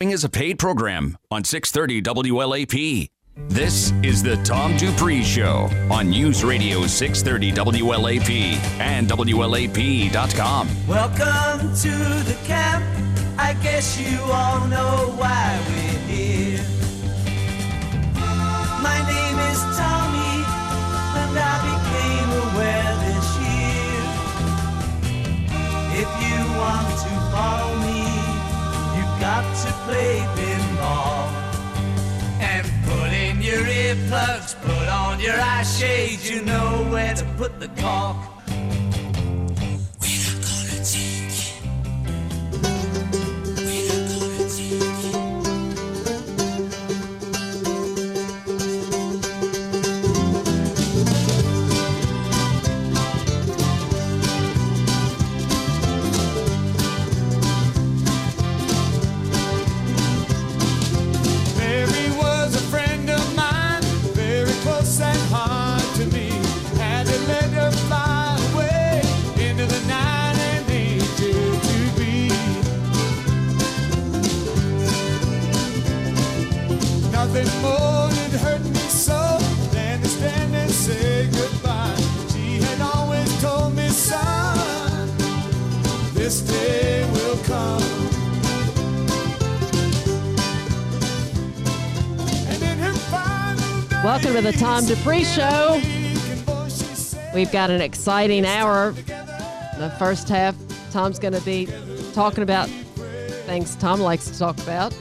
is a paid program on 630 WLAP. This is the Tom Dupree Show on News Radio 630 WLAP and WLAP.com. Welcome to the camp. I guess you all know why we're here. My name you've to play pinball. And put in your earplugs, put on your eye shades, you know where to put the cork. Welcome to the Tom Dupree Show. We've got an exciting hour. The first half, Tom's going to be talking about things Tom likes to talk about.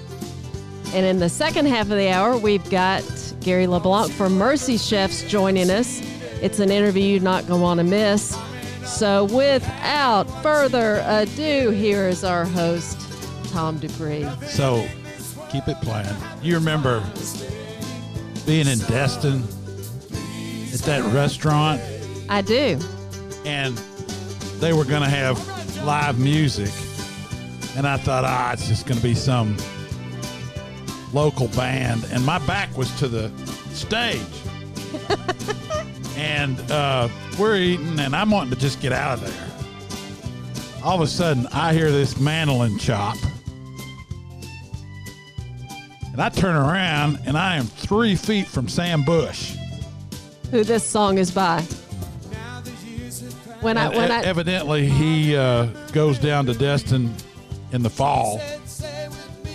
And in the second half of the hour, we've got Gary LeBlanc from Mercy Chefs joining us. It's an interview you're not going to want to miss. So, without further ado, here is our host, Tom Dupree. So keep it playing. You remember being in Destin at that restaurant, I do. and they were going to have live music, and I thought, ah, it's just going to be some local band, and my back was to the stage. and uh, we're eating, and I'm wanting to just get out of there. All of a sudden, I hear this mandolin chop. And I turn around and I am three feet from Sam Bush. Who this song is by. When I when e- I evidently he uh, goes down to Destin in the fall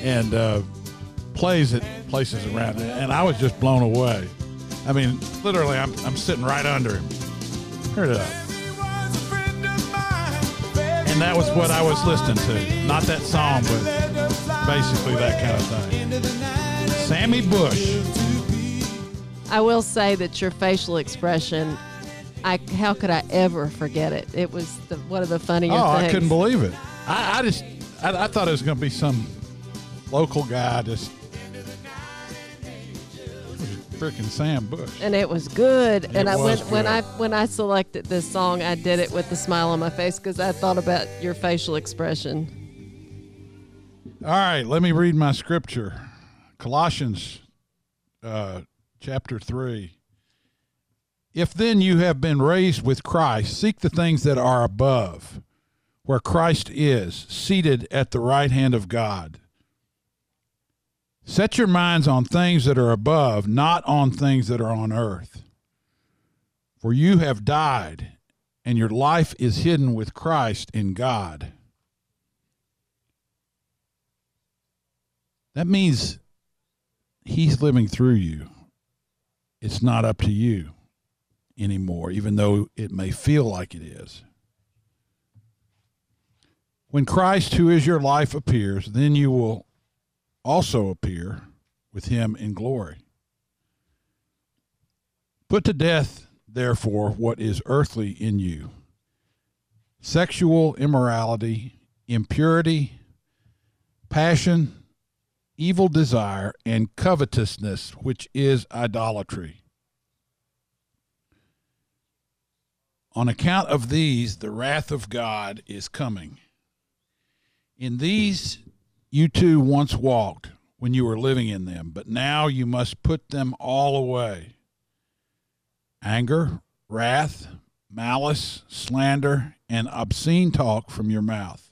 and uh, plays at places around it. And I was just blown away. I mean, literally, I'm, I'm sitting right under him. Heard it up. And that was what I was listening to. Not that song, but basically that kind of thing. Sammy Bush. I will say that your facial expression, I how could I ever forget it? It was the, one of the funniest. Oh, things. I couldn't believe it. I, I just, I, I thought it was going to be some local guy just. Freaking Sam Bush. and it was good. and I was when when. I when I selected this song, I did it with a smile on my face because I thought about your facial expression. All right, let me read my scripture. Colossians uh, chapter 3. If then you have been raised with Christ, seek the things that are above, where Christ is, seated at the right hand of God. Set your minds on things that are above, not on things that are on earth. For you have died, and your life is hidden with Christ in God. That means he's living through you. It's not up to you anymore, even though it may feel like it is. When Christ, who is your life, appears, then you will also appear with him in glory. Put to death, therefore, what is earthly in you sexual immorality, impurity, passion, evil desire, and covetousness, which is idolatry. On account of these, the wrath of God is coming. In these you too once walked when you were living in them, but now you must put them all away anger, wrath, malice, slander, and obscene talk from your mouth.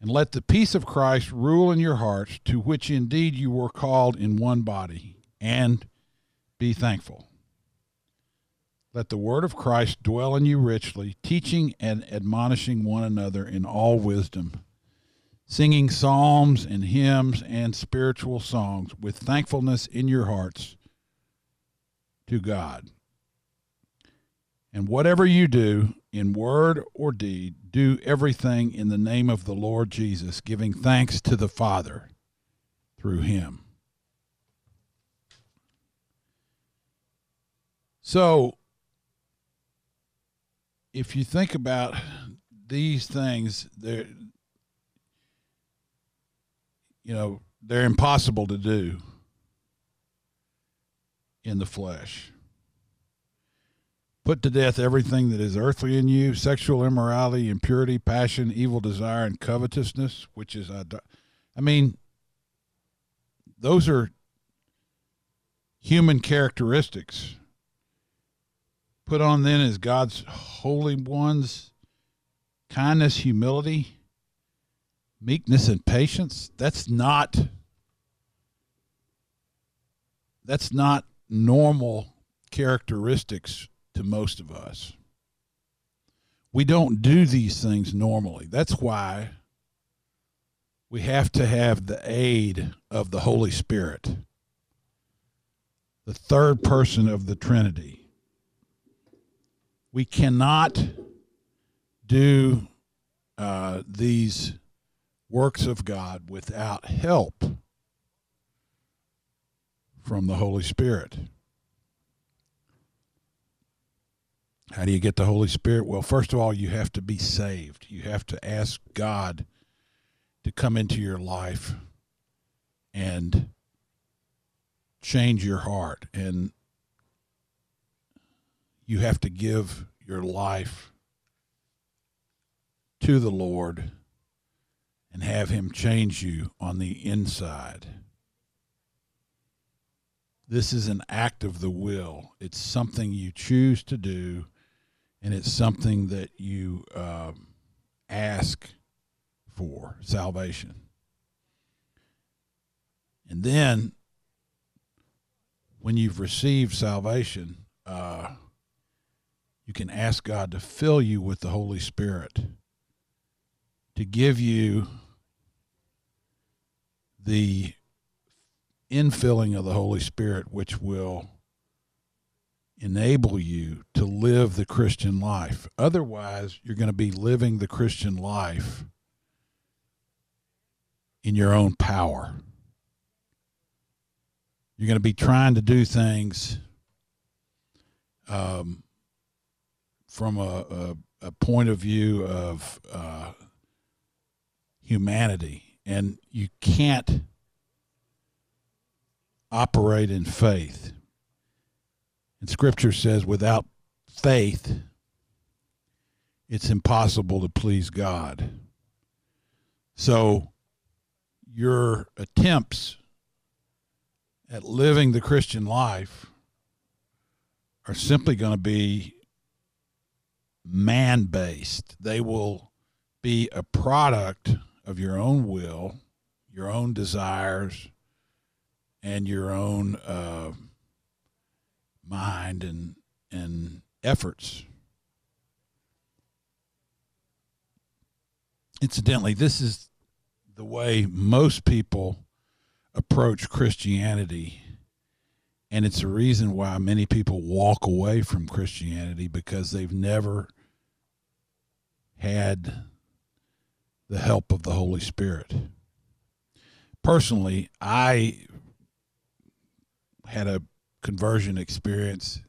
And let the peace of Christ rule in your hearts, to which indeed you were called in one body, and be thankful. Let the word of Christ dwell in you richly, teaching and admonishing one another in all wisdom, singing psalms and hymns and spiritual songs with thankfulness in your hearts to God. And whatever you do, in word or deed, do everything in the name of the Lord Jesus, giving thanks to the Father through him. So, if you think about these things, they're, you know, they're impossible to do in the flesh. Put to death everything that is earthly in you sexual immorality, impurity, passion, evil desire, and covetousness, which is, I mean, those are human characteristics. Put on then as God's holy ones kindness, humility, meekness, and patience. That's not. That's not normal characteristics to most of us. We don't do these things normally. That's why we have to have the aid of the Holy Spirit, the third person of the Trinity. We cannot do uh, these works of God without help from the Holy Spirit. How do you get the Holy Spirit? Well, first of all, you have to be saved. You have to ask God to come into your life and change your heart. And you have to give your life to the Lord and have Him change you on the inside. This is an act of the will. It's something you choose to do, and it's something that you um, ask for salvation. And then, when you've received salvation, uh, you can ask God to fill you with the Holy Spirit, to give you the infilling of the Holy Spirit, which will enable you to live the Christian life. Otherwise, you're going to be living the Christian life in your own power. You're going to be trying to do things um, from a, a, a, point of view of uh, humanity, and you can't operate in faith. And Scripture says, without faith, it's impossible to please God. So, your attempts at living the Christian life are simply going to be man based. They will be a product of your own will, your own desires, and your own uh, mind and and efforts. incidentally, this is the way most people approach Christianity. And it's the reason why many people walk away from Christianity because they've never had the help of the Holy Spirit. Personally, I had a conversion experience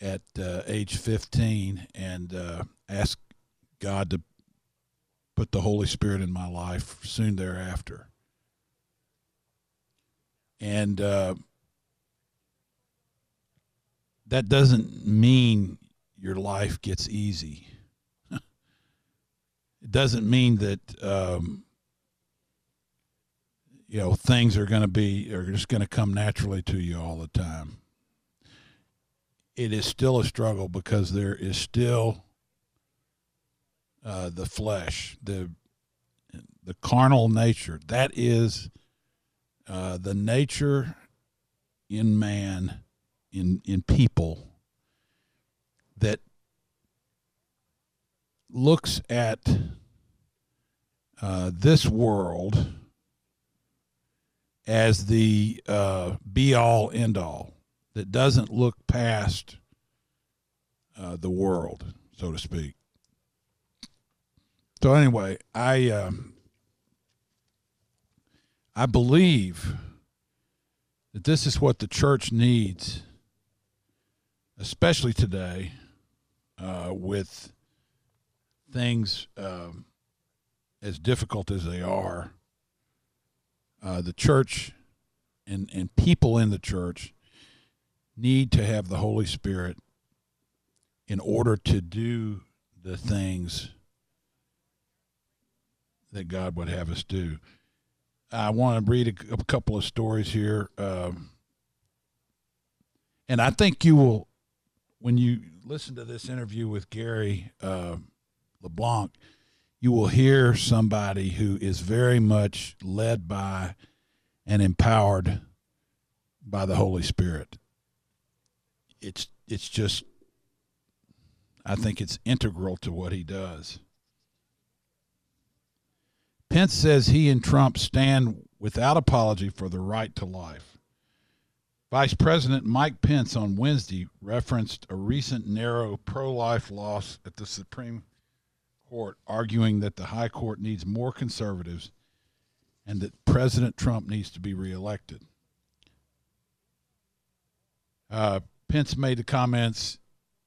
at uh, age 15 and uh, asked God to put the Holy Spirit in my life soon thereafter. And uh, that doesn't mean your life gets easy. it doesn't mean that um, you know things are going to be are just going to come naturally to you all the time. It is still a struggle because there is still uh, the flesh, the the carnal nature. That is uh, the nature in man, in in people that looks at uh, this world as the uh, be all end all, that doesn't look past uh, the world, so to speak. So anyway, I um, I believe that this is what the church needs, especially today, uh, with things um, as difficult as they are. Uh, the church and and people in the church need to have the Holy Spirit in order to do the things that God would have us do. I want to read a, a couple of stories here. Um, and I think you will, when you listen to this interview with Gary uh, LeBlanc, you will hear somebody who is very much led by and empowered by the Holy Spirit. It's it's just I think it's integral to what he does. Pence says he and Trump stand without apology for the right to life. Vice President Mike Pence on Wednesday referenced a recent narrow pro life loss at the Supreme Court, arguing that the High Court needs more conservatives and that President Trump needs to be reelected. Uh, Pence made the comments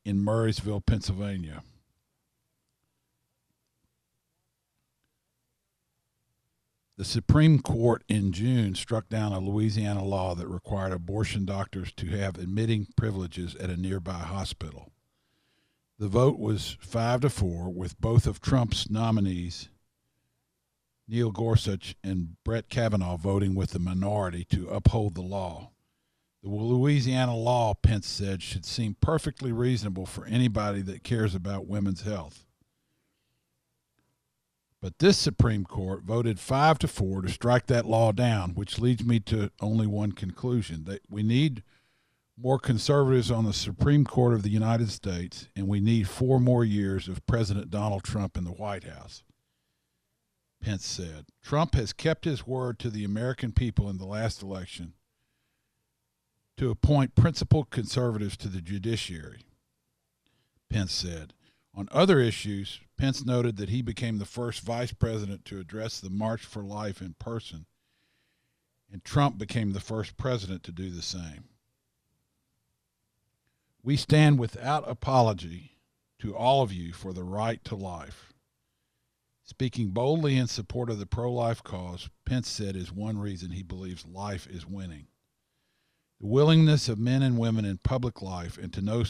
in Murrysville, Pennsylvania. The Supreme Court in June struck down a Louisiana law that required abortion doctors to have admitting privileges at a nearby hospital. The vote was five to four, with both of Trump's nominees, Neil Gorsuch and Brett Kavanaugh, voting with the minority to uphold the law. The Louisiana law, Pence said, should seem perfectly reasonable for anybody that cares about women's health. But this Supreme Court voted five to four to strike that law down, which leads me to only one conclusion that we need more conservatives on the Supreme Court of the United States, and we need four more years of President Donald Trump in the White House. Pence said. Trump has kept his word to the American people in the last election to appoint principled conservatives to the judiciary, Pence said. On other issues, Pence noted that he became the first vice president to address the March for Life in person, and Trump became the first president to do the same. We stand without apology to all of you for the right to life. Speaking boldly in support of the pro life cause, Pence said is one reason he believes life is winning. The willingness of men and women in public life, and to no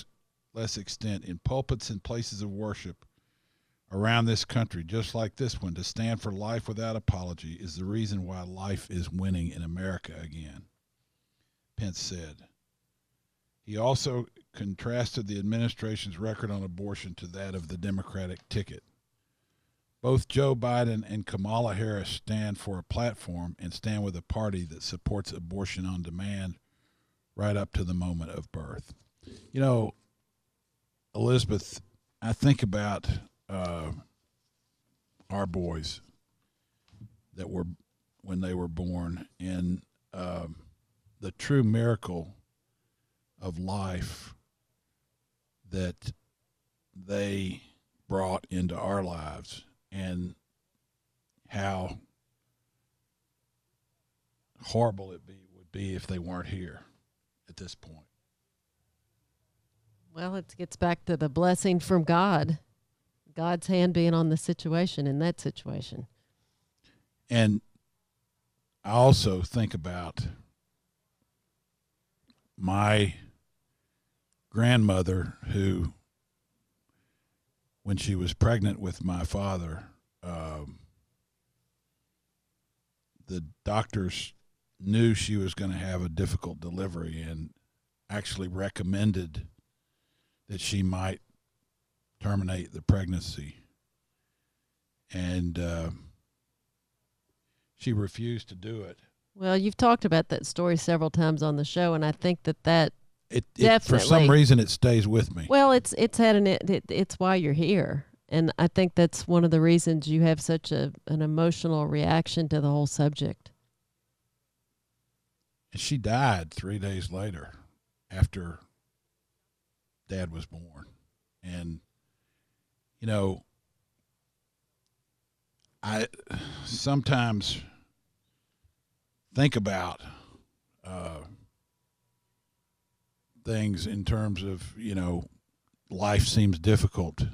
less extent in pulpits and places of worship around this country, just like this one, to stand for life without apology is the reason why life is winning in America again, Pence said. He also contrasted the administration's record on abortion to that of the Democratic ticket. Both Joe Biden and Kamala Harris stand for a platform and stand with a party that supports abortion on demand right up to the moment of birth. You know, Elizabeth, I think about uh, our boys that were when they were born and um, the true miracle of life that they brought into our lives and how horrible it be would be if they weren't here at this point. Well, it gets back to the blessing from God, God's hand being on the situation in that situation. And I also think about my grandmother who when she was pregnant with my father um, the doctors knew she was going to have a difficult delivery and actually recommended that she might terminate the pregnancy. And uh, she refused to do it. Well, you've talked about that story several times on the show, and I think that that it, it for some reason it stays with me. well, it's it's had an it, it, it's why you're here, and I think that's one of the reasons you have such a an emotional reaction to the whole subject. And she died three days later after dad was born. And, you know, I sometimes think about uh, things in terms of, you know, life seems difficult.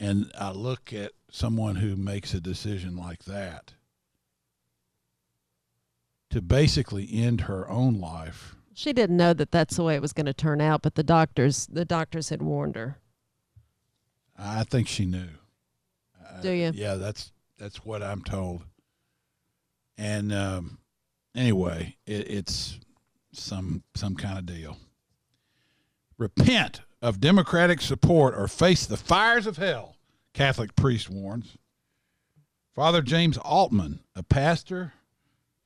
And I look at someone who makes a decision like that to basically end her own life. She didn't know that that's the way it was going to turn out, but the doctors the doctors had warned her. I think she knew. Uh, Do you? Yeah, that's that's what I'm told. And um, anyway, it, it's some some kind of deal. Repent of Democratic support or face the fires of hell. Catholic priest warns. Father James Altman, a pastor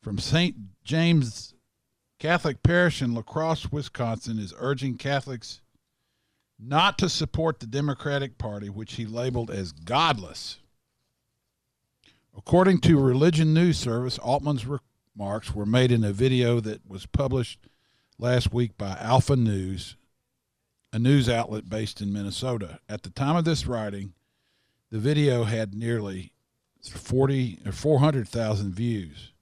from St. James Catholic Parish in La Crosse, Wisconsin, is urging Catholics not to support the Democratic Party, which he labeled as godless. According to Religion News Service, Altman's remarks were made in a video that was published last week by Alpha News, a news outlet based in Minnesota. At the time of this writing, the video had nearly 40 or 400,000 views.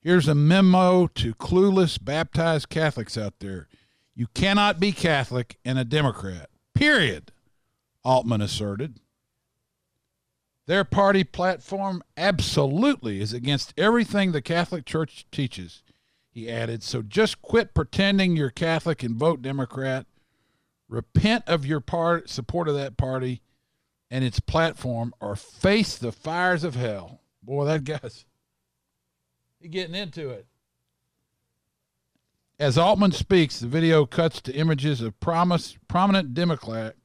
Here's a memo to clueless baptized Catholics out there. You cannot be Catholic and a Democrat. Period. Altman asserted. Their party platform absolutely is against everything the Catholic Church teaches, he added. So just quit pretending you're Catholic and vote Democrat. Repent of your part support of that party and its platform or face the fires of hell. Boy, that guy's he getting into it. As Altman speaks, the video cuts to images of promise, prominent Democrat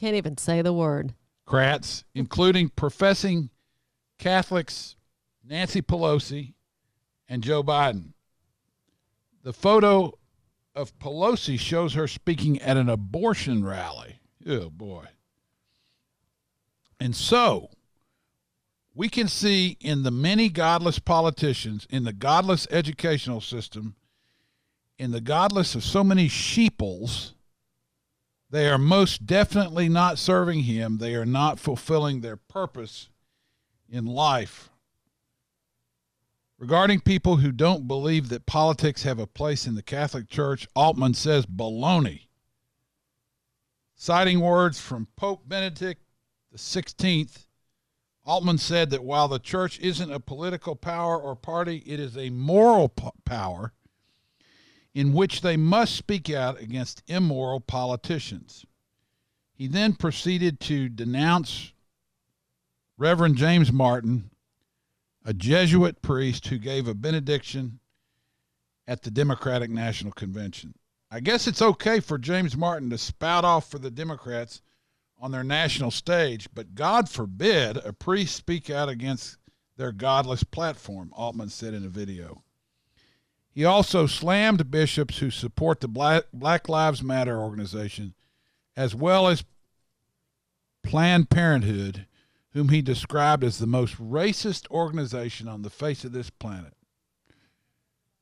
Can't even say the word. Democrats, including professing Catholics Nancy Pelosi and Joe Biden. The photo of Pelosi shows her speaking at an abortion rally. Oh, boy. And so, we can see in the many godless politicians, in the godless educational system, in the godless of so many sheeples, they are most definitely not serving him. They are not fulfilling their purpose in life. Regarding people who don't believe that politics have a place in the Catholic Church, Altman says baloney. Citing words from Pope Benedict XVI, Altman said that while the church isn't a political power or party, it is a moral power in which they must speak out against immoral politicians. He then proceeded to denounce Reverend James Martin, a Jesuit priest who gave a benediction at the Democratic National Convention. I guess it's okay for James Martin to spout off for the Democrats on their national stage, but God forbid a priest speak out against their godless platform, Altman said in a video. He also slammed bishops who support the Black, Lives Matter organization, as well as Planned Parenthood, whom he described as the most racist organization on the face of this planet.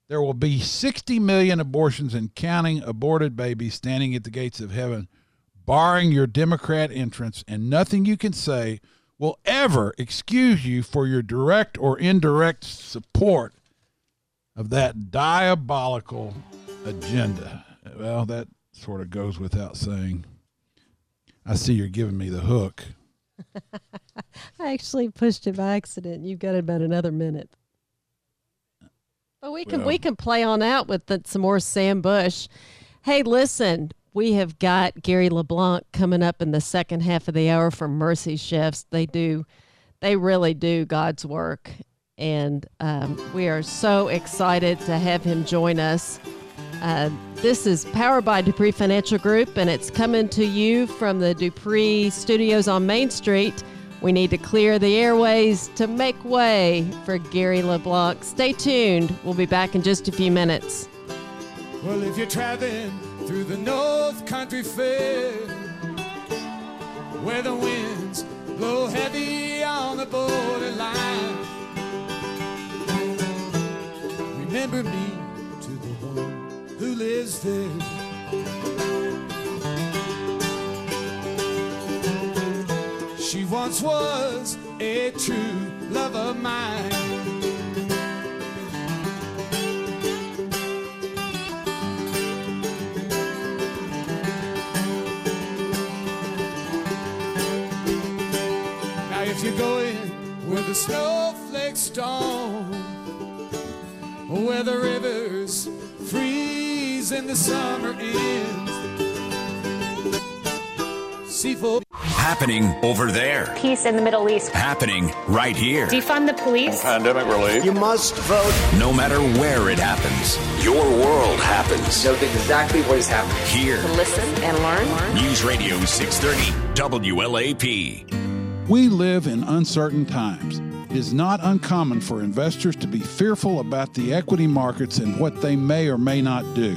There will be 60 million abortions and counting aborted babies standing at the gates of heaven, barring your Democrat entrance, and nothing you can say will ever excuse you for your direct or indirect support of that diabolical agenda. Well, that sort of goes without saying. I see you're giving me the hook. I actually pushed it by accident. You've got about another minute. But we can Well- we can play on out with the, some more Sam Bush. Hey, listen, we have got Gary LeBlanc coming up in the second half of the hour from Mercy Chefs. They do, they really do God's work, and um, we are so excited to have him join us. Uh, this is powered by Dupree Financial Group, and it's coming to you from the Dupree Studios on Main Street. We need to clear the airways to make way for Gary LeBlanc. Stay tuned. We'll be back in just a few minutes. Well, if you're traveling through the North Country Fair, where the winds blow heavy on the borderline, remember me to the one who lives there. She once was a true love of mine. Now if you're going where the snowflakes storm, where the rivers freeze and the summer ends, seafood. Happening over there. peace in the Middle East. Happening right here. Defund the police. Pandemic relief. You must vote. No matter where it happens, your world happens Knows exactly what is happening. here. To Listen and learn. News Radio 630 WLAP. We live in uncertain times. It is not uncommon for investors to be fearful about the equity markets and what they may or may not do.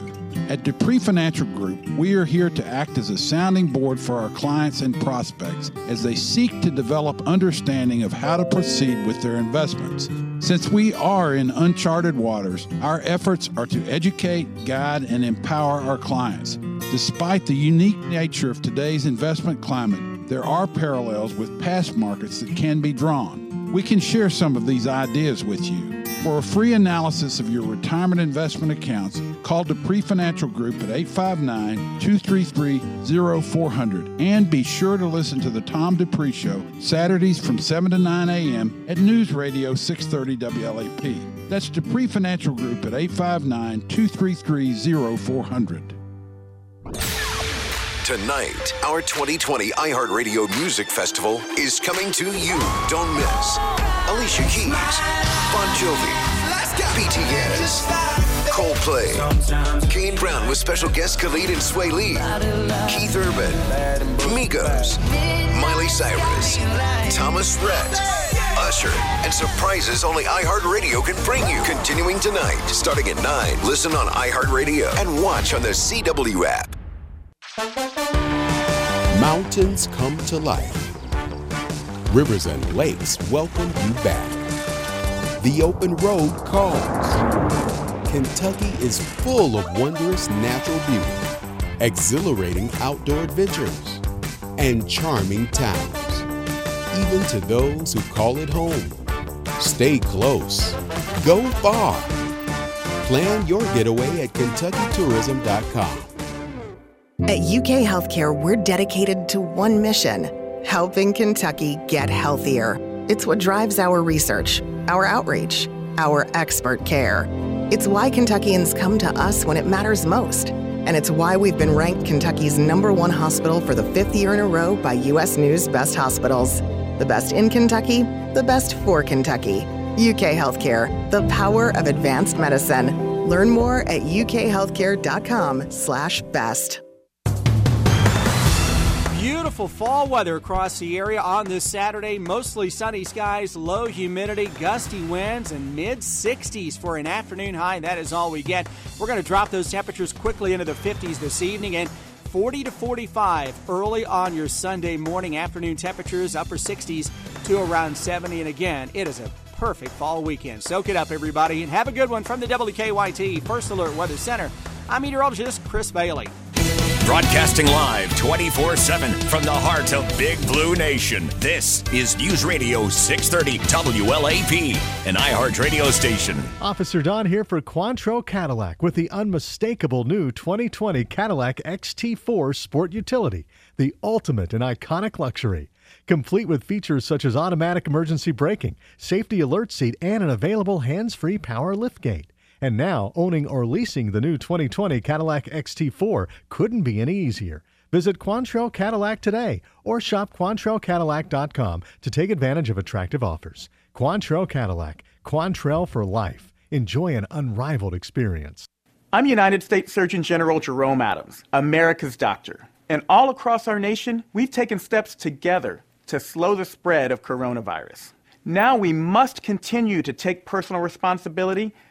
At Dupree Financial Group, we are here to act as a sounding board for our clients and prospects as they seek to develop understanding of how to proceed with their investments. Since we are in uncharted waters, our efforts are to educate, guide, and empower our clients. Despite the unique nature of today's investment climate, there are parallels with past markets that can be drawn. We can share some of these ideas with you. For a free analysis of your retirement investment accounts, call Dupree Financial Group at 859 233 0400 and be sure to listen to the Tom Dupree Show Saturdays from 7 to 9 a.m. at News Radio 630 WLAP. That's Dupree Financial Group at 859 233 0400. Tonight, our 2020 iHeartRadio Music Festival is coming to you. Don't miss Alicia Keys, Bon Jovi, BTS, Coldplay, Kane Brown with special guest Khalid and Swae Lee, Keith Urban, Migos, Miley Cyrus, Thomas Rhett, Usher, and surprises only iHeartRadio can bring you. Continuing tonight, starting at 9. Listen on iHeartRadio and watch on the CW app. Mountains come to life. Rivers and lakes welcome you back. The open road calls. Kentucky is full of wondrous natural beauty, exhilarating outdoor adventures, and charming towns. Even to those who call it home. Stay close. Go far. Plan your getaway at KentuckyTourism.com. At UK Healthcare, we're dedicated to one mission helping Kentucky get healthier. It's what drives our research, our outreach, our expert care. It's why Kentuckians come to us when it matters most. And it's why we've been ranked Kentucky's number one hospital for the fifth year in a row by US News Best Hospitals. The best in Kentucky, the best for Kentucky. UK Healthcare, the power of advanced medicine. Learn more at ukhealthcare.com/best. Beautiful fall weather across the area on this Saturday. Mostly sunny skies, low humidity, gusty winds, and mid 60s for an afternoon high. That is all we get. We're going to drop those temperatures quickly into the 50s this evening and 40 to 45 early on your Sunday morning. Afternoon temperatures upper 60s to around 70. And again, it is a perfect fall weekend. Soak it up, everybody, and have a good one from the WKYT First Alert Weather Center. I'm meteorologist Chris Bailey. Broadcasting live 24 7 from the heart of Big Blue Nation. This is News Radio 630 WLAP, an iHeart radio station. Officer Don here for Quantrell Cadillac with the unmistakable new 2020 Cadillac XT4 Sport Utility, the ultimate in iconic luxury. Complete with features such as automatic emergency braking, safety alert seat, and an available hands free power liftgate. And now, owning or leasing the new 2020 Cadillac XT4 couldn't be any easier. Visit Quantrell Cadillac today or shop QuantrellCadillac.com to take advantage of attractive offers. Quantrell Cadillac, Quantrell for life. Enjoy an unrivaled experience. I'm United States Surgeon General Jerome Adams, America's doctor. And all across our nation, we've taken steps together to slow the spread of coronavirus. Now we must continue to take personal responsibility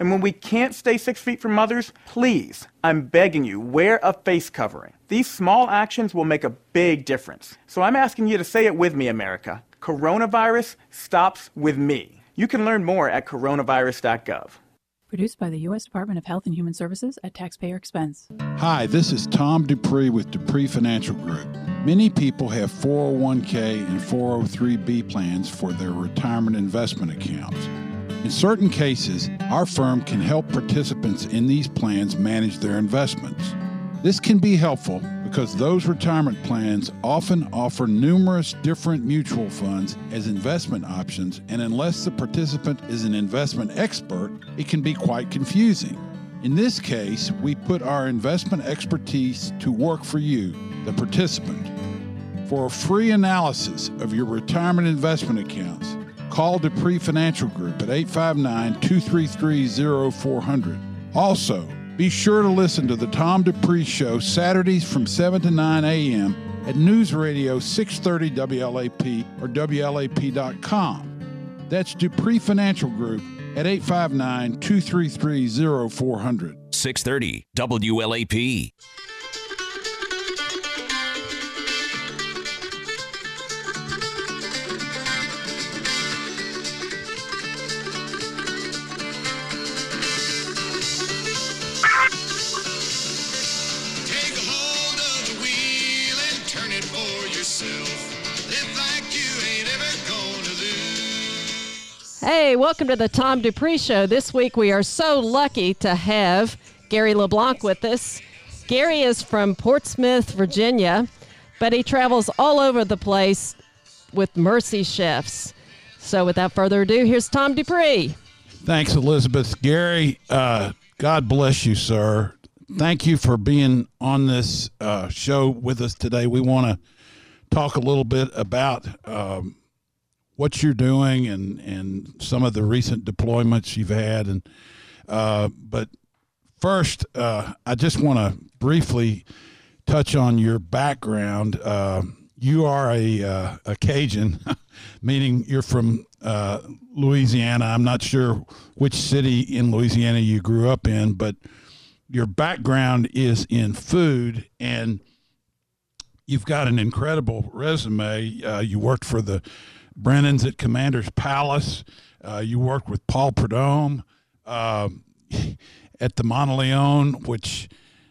and when we can't stay six feet from others, please, I'm begging you, wear a face covering. These small actions will make a big difference. So I'm asking you to say it with me, America. Coronavirus stops with me. You can learn more at coronavirus.gov. Produced by the U.S. Department of Health and Human Services at taxpayer expense. Hi, this is Tom Dupree with Dupree Financial Group. Many people have 401k and 403b plans for their retirement investment accounts. In certain cases, our firm can help participants in these plans manage their investments. This can be helpful because those retirement plans often offer numerous different mutual funds as investment options, and unless the participant is an investment expert, it can be quite confusing. In this case, we put our investment expertise to work for you, the participant. For a free analysis of your retirement investment accounts, Call Dupree Financial Group at 859 233 0400. Also, be sure to listen to the Tom Dupree Show Saturdays from 7 to 9 a.m. at News Radio 630 WLAP or WLAP.com. That's Dupree Financial Group at 859 233 0400. 630 WLAP. Hey, welcome to the Tom Dupree Show. This week we are so lucky to have Gary LeBlanc with us. Gary is from Portsmouth, Virginia, but he travels all over the place with Mercy Chefs. So without further ado, here's Tom Dupree. Thanks, Elizabeth. Gary, uh, God bless you, sir. Thank you for being on this uh, show with us today. We want to talk a little bit about. Um, what you're doing and and some of the recent deployments you've had and uh, but first uh, I just want to briefly touch on your background. Uh, you are a uh, a Cajun, meaning you're from uh, Louisiana. I'm not sure which city in Louisiana you grew up in, but your background is in food and you've got an incredible resume. Uh, you worked for the Brennan's at Commander's Palace. Uh, you worked with Paul Prudhomme uh, at the Monteleone, which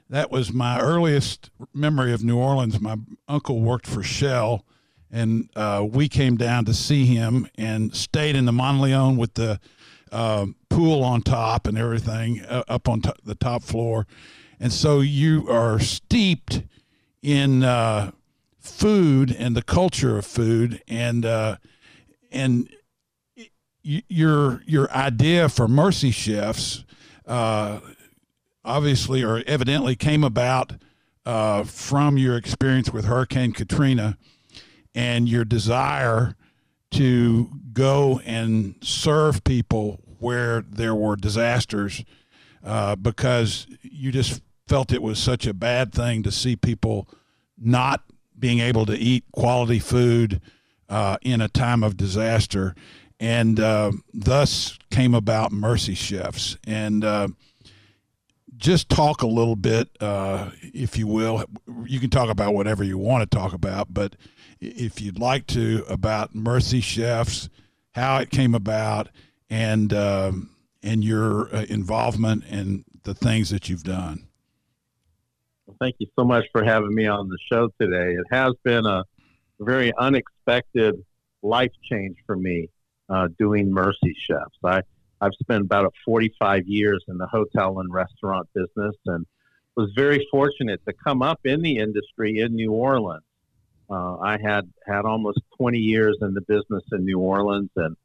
that was my earliest memory of New Orleans. My uncle worked for Shell, and uh, we came down to see him and stayed in the Monteleone with the uh, pool on top and everything uh, up on the top floor. And so you are steeped in uh, food and the culture of food and and your your idea for Mercy Chefs uh, obviously or evidently came about uh, from your experience with Hurricane Katrina and your desire to go and serve people where there were disasters uh, because you just felt it was such a bad thing to see people not being able to eat quality food uh, in a time of disaster. And uh, thus came about Mercy Chefs. And uh, just talk a little bit, uh, if you will. You can talk about whatever you want to talk about, but if you'd like to, about Mercy Chefs, how it came about, and um, and your uh, involvement and the things that you've done. Well, thank you so much for having me on the show today. It has been a very unexpected life change for me uh, doing Mercy Chefs. I I've spent about 45 years in the hotel and restaurant business and was very fortunate to come up in the industry in New Orleans. Uh, I had had almost 20 years in the business in New Orleans, and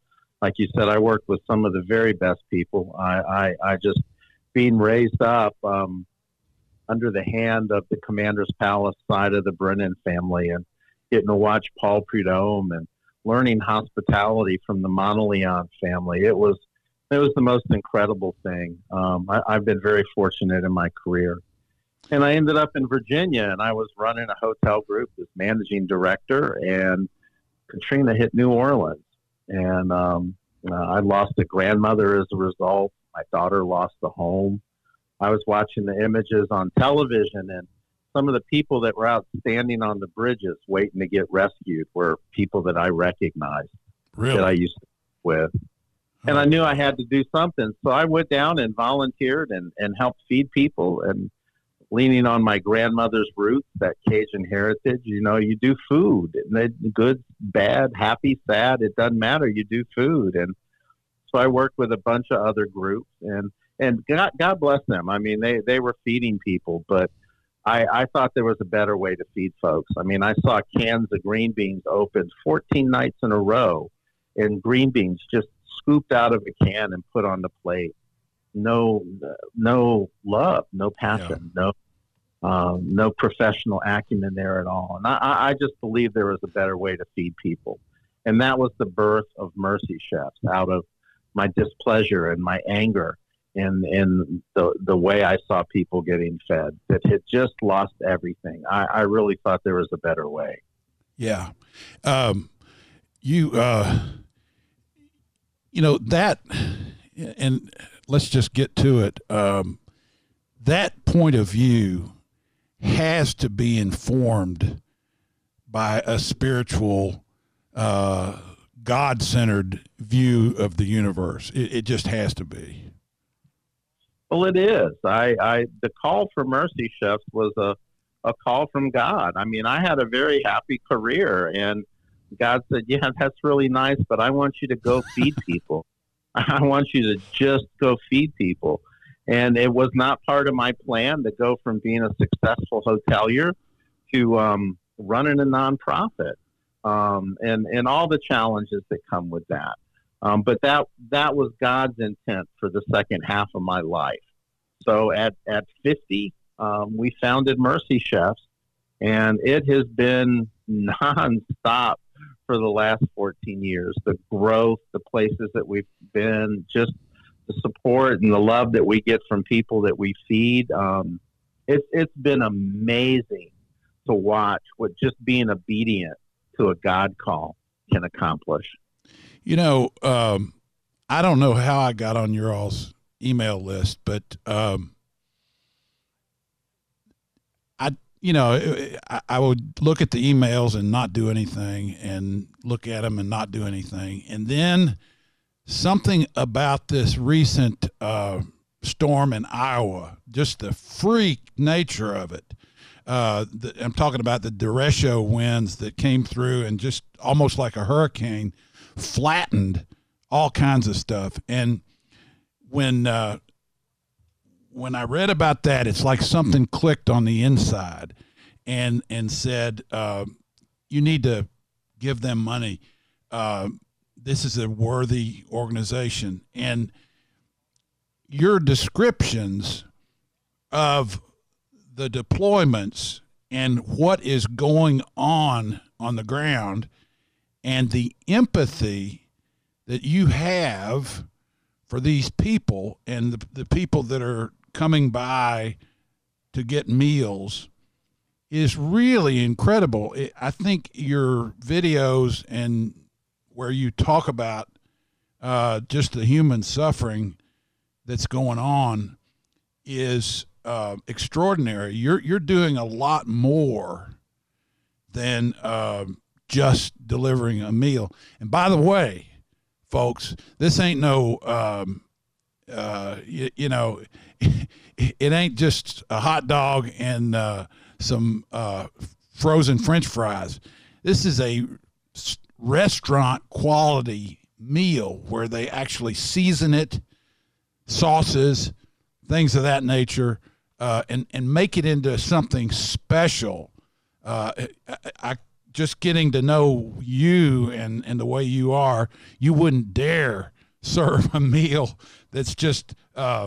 like you said, I worked with some of the very best people. I, I, I just being raised up um, under the hand of the Commander's Palace side of the Brennan family, and getting to watch Paul Prudhomme and learning hospitality from the Monteleone family. It was it was the most incredible thing. Um, I, I've been very fortunate in my career. And I ended up in Virginia and I was running a hotel group as managing director and Katrina hit New Orleans. And um, uh, I lost a grandmother as a result. My daughter lost a home. I was watching the images on television and some of the people that were out standing on the bridges waiting to get rescued were people that I recognized really? that I used to with and I knew I had to do something. So I went down and volunteered and, and helped feed people and leaning on my grandmother's roots, that Cajun heritage, you know, you do food and good, bad, happy, sad, it doesn't matter. You do food. And so I worked with a bunch of other groups and, and God, God bless them. I mean, they, they were feeding people, but I, I thought there was a better way to feed folks. I mean, I saw cans of green beans opened 14 nights in a row and green beans just scooped out of a can and put on the plate. No, no love, no passion, yeah. no, um, no professional acumen there at all. And I, I just believe there was a better way to feed people, and that was the birth of Mercy Chefs out of my displeasure and my anger in in the the way I saw people getting fed that had just lost everything. I, I really thought there was a better way. Yeah, um, you. Uh you know that, and let's just get to it. Um, that point of view has to be informed by a spiritual, uh, God centered view of the universe. It, it, just has to be. Well, it is. I, I the call for Mercy Chefs was a, a call from God. I mean, I had a very happy career and God said, Yeah, that's really nice, but I want you to go feed people. I want you to just go feed people. And it was not part of my plan to go from being a successful hotelier to um, running a nonprofit um, and, and all the challenges that come with that. Um, but that, that was God's intent for the second half of my life. So at, at 50, um, we founded Mercy Chefs, and it has been nonstop for the last 14 years. The growth, the places that we've been, just the support and the love that we get from people that we feed. Um, it's it's been amazing to watch what just being obedient to a God call can accomplish. You know, um, I don't know how I got on your all's email list, but um, you know, I, I, would look at the emails and not do anything, and look at them and not do anything, and then something about this recent uh, storm in Iowa, just the freak nature of it. Uh, the, I'm talking about the derecho winds that came through and just almost like a hurricane, flattened all kinds of stuff. And when uh, when I read about that, it's like something clicked on the inside, and and said, uh, "You need to give them money. Uh, this is a worthy organization." And your descriptions of the deployments and what is going on on the ground and the empathy that you have for these people and the, the people that are coming by to get meals is really incredible. It, I think your videos and where you talk about uh, just the human suffering that's going on is uh, extraordinary. You're you're doing a lot more than uh, just delivering a meal. And by the way, folks, this ain't no um, uh, you, you, know, it ain't just a hot dog and uh, some uh, frozen French fries. This is a restaurant quality meal where they actually season it, sauces, things of that nature, uh, and and make it into something special. Uh, I, I, just getting to know you and and the way you are, you wouldn't dare serve a meal that's just uh,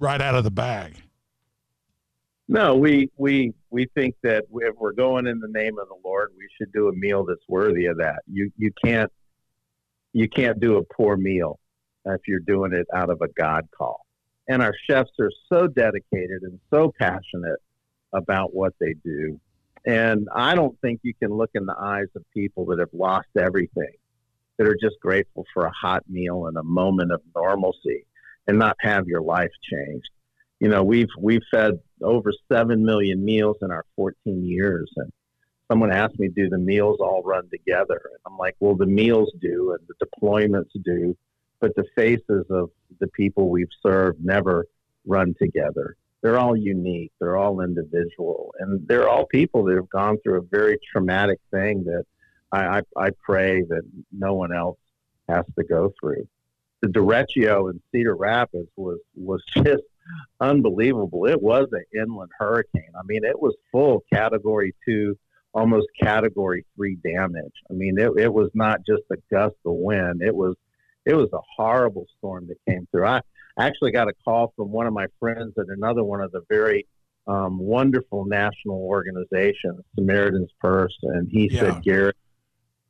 right out of the bag. No, we we we think that if we're going in the name of the Lord, we should do a meal that's worthy of that. You you can't you can't do a poor meal if you're doing it out of a God call. And our chefs are so dedicated and so passionate about what they do. And I don't think you can look in the eyes of people that have lost everything, that are just grateful for a hot meal and a moment of normalcy and not have your life changed. You know, we've we've fed over seven million meals in our 14 years, and someone asked me, "Do the meals all run together?" And I'm like, "Well, the meals do, and the deployments do, but the faces of the people we've served never run together. They're all unique. They're all individual, and they're all people that have gone through a very traumatic thing that I, I, I pray that no one else has to go through." the derecho in Cedar Rapids was was just unbelievable. It was an inland hurricane. I mean, it was full Category Two, almost Category Three damage. I mean, it, it was not just a gust of wind. It was it was a horrible storm that came through. I actually got a call from one of my friends at another one of the very um, wonderful national organizations, Samaritan's Purse, and he yeah. said, Gary,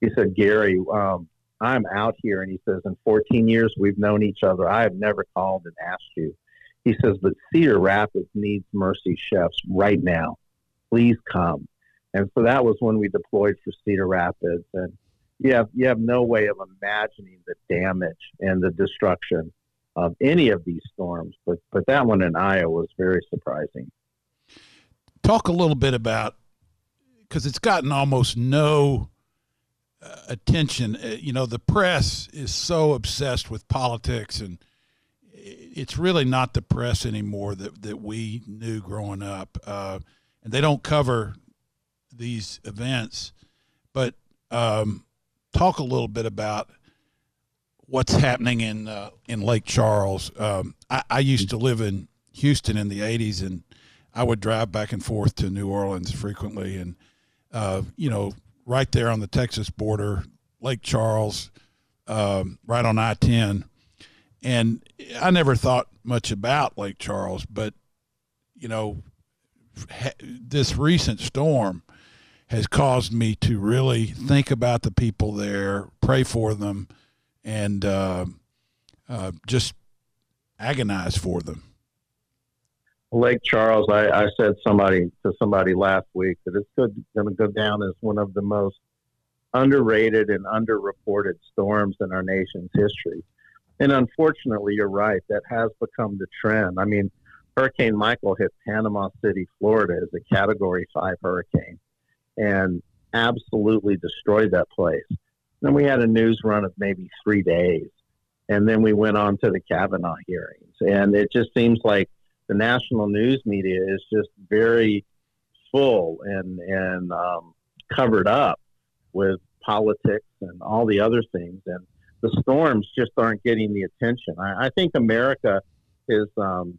he said, Gary, um, I'm out here. And he says, in 14 years, we've known each other. I have never called and asked you. He says, but Cedar Rapids needs Mercy Chefs right now. Please come. And so that was when we deployed for Cedar Rapids. And you have, you have no way of imagining the damage and the destruction of any of these storms. But, but that one in Iowa was very surprising. Talk a little bit about, because it's gotten almost no attention. Uh, you know, the press is so obsessed with politics, and it's really not the press anymore that that we knew growing up. Uh, and they don't cover these events, but um, talk a little bit about what's happening in uh, in Lake Charles. Um, I, I used to live in Houston in the '80s, and I would drive back and forth to New Orleans frequently, and uh, you know right there on the Texas border, Lake Charles, um, right on I 10. And I never thought much about Lake Charles, but, you know, ha- this recent storm has caused me to really think about the people there, pray for them, and uh, uh, just agonize for them. Lake Charles, I, I said somebody to somebody last week that it's going to go down as one of the most underrated and underreported storms in our nation's history. And unfortunately, you're right. That has become the trend. I mean, Hurricane Michael hit Panama City, Florida as a Category 5 hurricane and absolutely destroyed that place. Then we had a news run of maybe three days. And then we went on to the Kavanaugh hearings. And it just seems like the national news media is just very full and and um, covered up with politics and all the other things, and the storms just aren't getting the attention. I, I think America is um,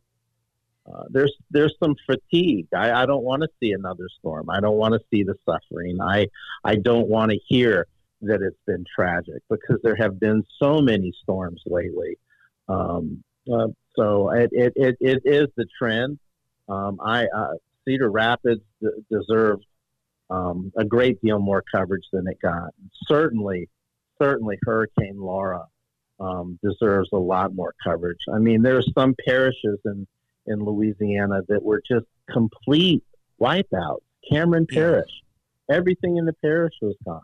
uh, there's there's some fatigue. I, I don't want to see another storm. I don't want to see the suffering. I I don't want to hear that it's been tragic because there have been so many storms lately. Um, uh, so it, it, it, it is the trend. Um, I uh, Cedar Rapids d- deserved um, a great deal more coverage than it got. Certainly, certainly, Hurricane Laura um, deserves a lot more coverage. I mean, there are some parishes in in Louisiana that were just complete wipeouts. Cameron Parish, everything in the parish was gone.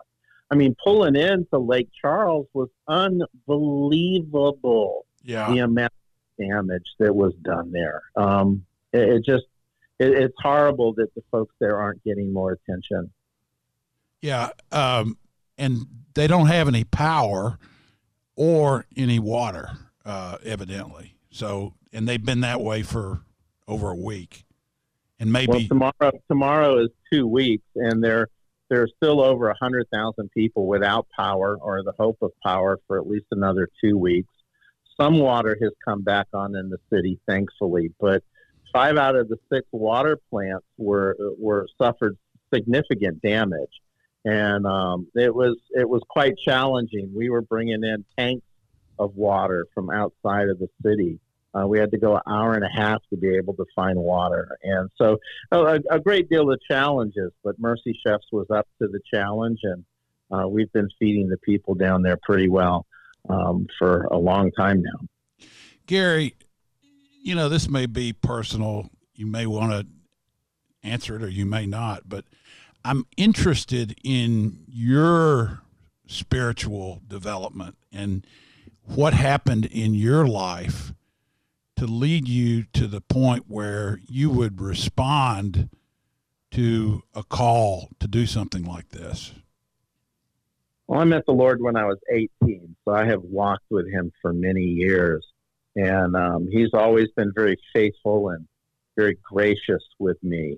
I mean, pulling into Lake Charles was unbelievable. Yeah. The amount of damage that was done there. Um, it, it just, it, it's horrible that the folks there aren't getting more attention. Yeah, um, and they don't have any power or any water, uh, evidently. So, and they've been that way for over a week, and maybe well, tomorrow tomorrow is two weeks, and there there are still over hundred thousand people without power or the hope of power for at least another two weeks. Some water has come back on in the city, thankfully, but five out of the six water plants were were suffered significant damage, and um, it was it was quite challenging. We were bringing in tanks of water from outside of the city. Uh, we had to go an hour and a half to be able to find water, and so a, a great deal of challenges. But Mercy Chefs was up to the challenge, and uh, we've been feeding the people down there pretty well um, for a long time now. Gary, you know, this may be personal. You may want to answer it or you may not, but I'm interested in your spiritual development and what happened in your life to lead you to the point where you would respond to a call to do something like this. Well, I met the Lord when I was 18, so I have walked with Him for many years, and um, He's always been very faithful and very gracious with me.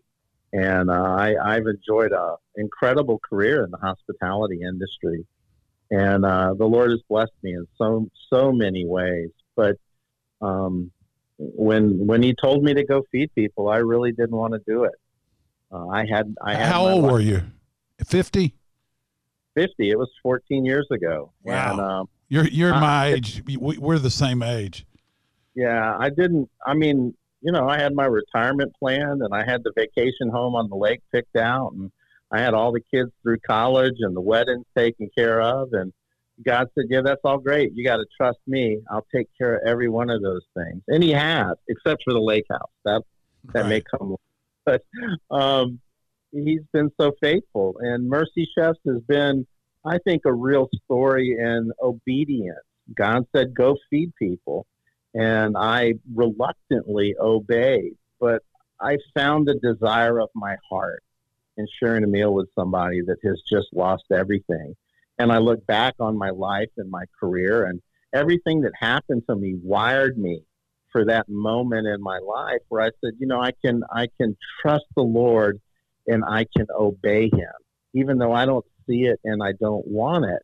And uh, I, I've enjoyed an incredible career in the hospitality industry, and uh, the Lord has blessed me in so so many ways. But um, when when He told me to go feed people, I really didn't want to do it. Uh, I had I had How old were you? 50? 50. It was 14 years ago. Wow. And, um, You're you're I- my age. We- We're the same age. yeah, I didn't. I mean, you know, I had my retirement plan and I had the vacation home on the lake picked out and I had all the kids through college and the weddings taken care of. And God said, Yeah, that's all great. You got to trust me. I'll take care of every one of those things. And He has, except for the lake house. That, that may come. But um, He's been so faithful. And Mercy Chefs has been, I think, a real story in obedience. God said, Go feed people and I reluctantly obeyed. But I found the desire of my heart in sharing a meal with somebody that has just lost everything. And I look back on my life and my career, and everything that happened to me wired me for that moment in my life where I said, you know, I can I can trust the Lord and I can obey Him, even though I don't see it and I don't want it.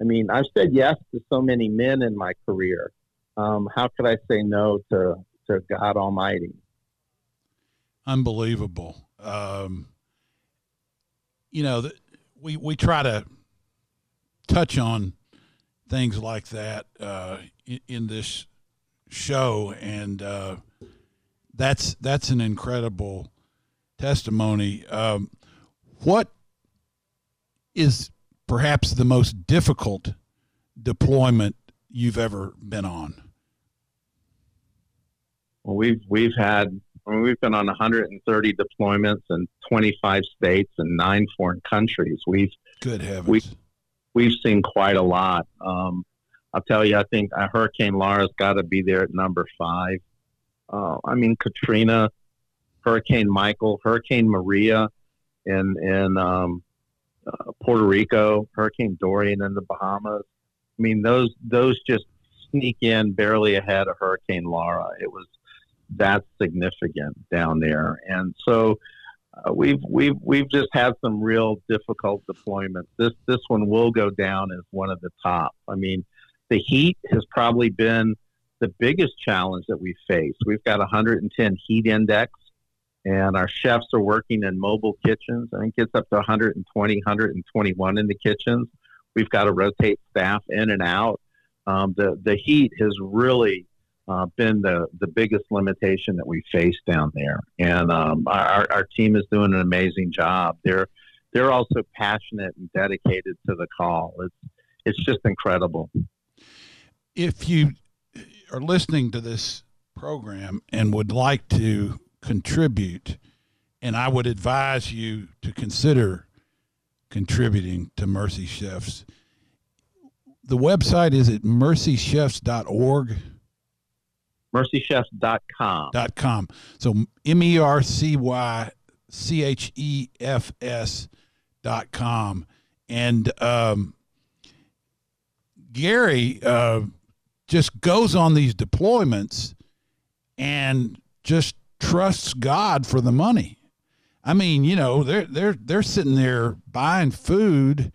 I mean, I've said yes to so many men in my career. Um, how could I say no to to God Almighty? Unbelievable. Um, you know, we we try to touch on things like that uh, in, in this show, and uh, that's that's an incredible testimony. Um, what is perhaps the most difficult deployment you've ever been on? Well, we've we've had I mean, we've been on 130 deployments in 25 states and nine foreign countries. We've Good heavens. we we've seen quite a lot. Um, I'll tell you, I think Hurricane Laura's got to be there at number five. Uh, I mean, Katrina, Hurricane Michael, Hurricane Maria, in in um, uh, Puerto Rico, Hurricane Dorian in the Bahamas. I mean, those those just sneak in barely ahead of Hurricane Laura. It was that significant down there, and so uh, we've we've we've just had some real difficult deployments. This this one will go down as one of the top. I mean, the heat has probably been the biggest challenge that we face. We've got 110 heat index, and our chefs are working in mobile kitchens. I think it's up to 120, 121 in the kitchens. We've got to rotate staff in and out. Um, the the heat has really uh, been the, the biggest limitation that we face down there. And um, our, our team is doing an amazing job. They're they're also passionate and dedicated to the call. It's it's just incredible. If you are listening to this program and would like to contribute, and I would advise you to consider contributing to Mercy Chefs. The website is at mercychefs.org. Mercychefs.com. Dot com. So M E R C Y C H E F S dot com. And um, Gary uh, just goes on these deployments and just trusts God for the money. I mean, you know, they're they're they're sitting there buying food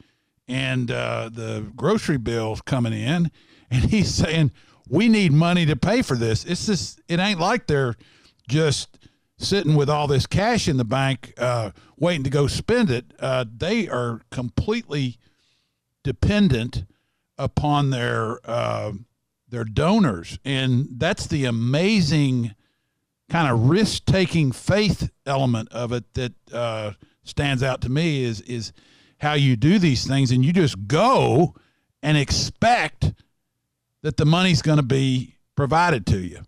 and uh, the grocery bills coming in, and he's saying, "We need money to pay for this." It's just it ain't like they're just sitting with all this cash in the bank, uh, waiting to go spend it. Uh, they are completely dependent upon their uh, their donors, and that's the amazing kind of risk taking faith element of it that uh, stands out to me is is how you do these things, and you just go and expect that the money's going to be provided to you.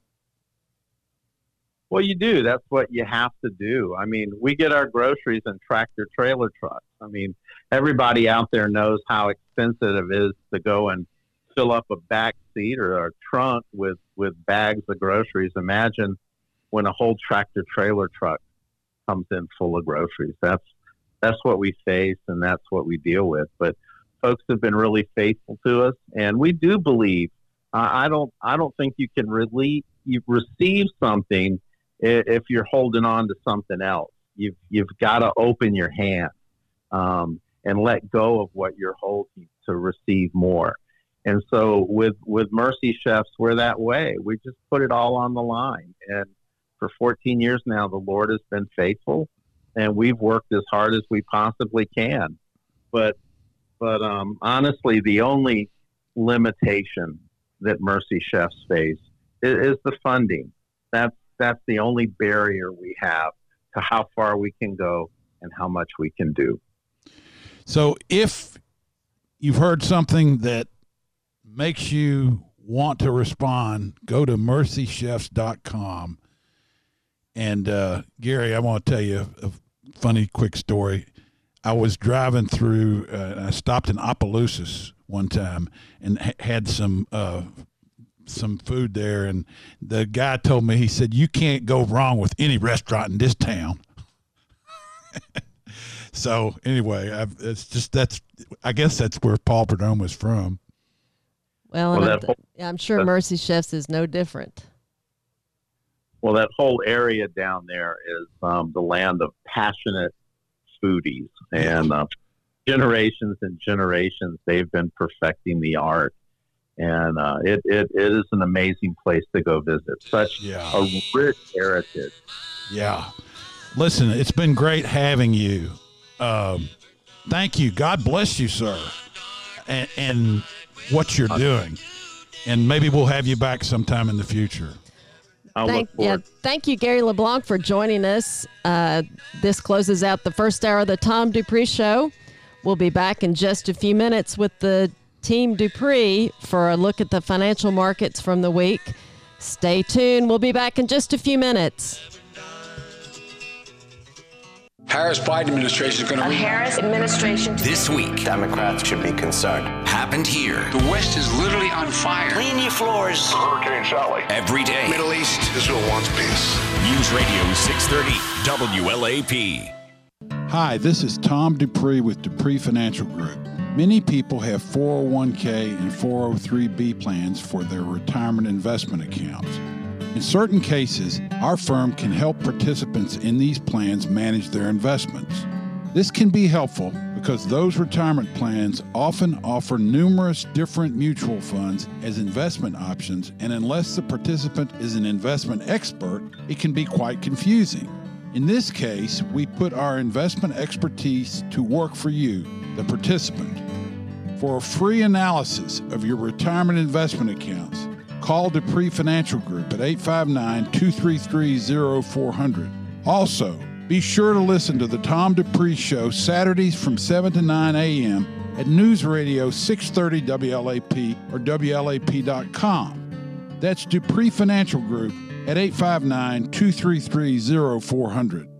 Well, you do. That's what you have to do. I mean, we get our groceries in tractor trailer trucks. I mean, everybody out there knows how expensive it is to go and fill up a back seat or a trunk with, with bags of groceries. Imagine when a whole tractor trailer truck comes in full of groceries. That's that's what we face and that's what we deal with. But folks have been really faithful to us, and we do believe. Uh, I don't I don't think you can really you receive something if you're holding on to something else. You've you've got to open your hand um, and let go of what you're holding to receive more. And so with with Mercy Chefs, we're that way. We just put it all on the line. And for 14 years now, the Lord has been faithful, and we've worked as hard as we possibly can. But but um, honestly, the only limitation that Mercy Chefs face is, is the funding. That's that's the only barrier we have to how far we can go and how much we can do. So if you've heard something that makes you want to respond, go to mercychefs.com. And uh, Gary, I want to tell you a funny, quick story. I was driving through, uh, I stopped in Opelousas one time and ha- had some uh, some food there, and the guy told me he said you can't go wrong with any restaurant in this town. so anyway, I've, it's just that's I guess that's where Paul Prudhomme was from. Well, Well, I'm, whole- I'm sure Mercy Chefs is no different. Well, that whole area down there is um, the land of passionate foodies, and uh, generations and generations they've been perfecting the art, and uh, it, it it is an amazing place to go visit. Such a rich heritage. Yeah. Listen, it's been great having you. Um, thank you. God bless you, sir, and, and what you're doing. And maybe we'll have you back sometime in the future. Thank, yeah, thank you, Gary LeBlanc, for joining us. Uh, this closes out the first hour of the Tom Dupree Show. We'll be back in just a few minutes with the Team Dupree for a look at the financial markets from the week. Stay tuned. We'll be back in just a few minutes. Harris Biden administration is going to. Harris administration. This week, Democrats should be concerned. happened here The West is literally on fire. Clean your floors. Hurricane Sally. every day. Middle East. Israel wants peace. News Radio 630 WLAP. Hi, this is Tom Dupree with Dupree Financial Group. Many people have 401k and 403b plans for their retirement investment accounts. In certain cases, our firm can help participants in these plans manage their investments. This can be helpful because those retirement plans often offer numerous different mutual funds as investment options, and unless the participant is an investment expert, it can be quite confusing. In this case, we put our investment expertise to work for you, the participant. For a free analysis of your retirement investment accounts, Call Dupree Financial Group at 859 233 0400. Also, be sure to listen to the Tom Dupree Show Saturdays from 7 to 9 a.m. at News Radio 630 WLAP or WLAP.com. That's Dupree Financial Group at 859 233 0400.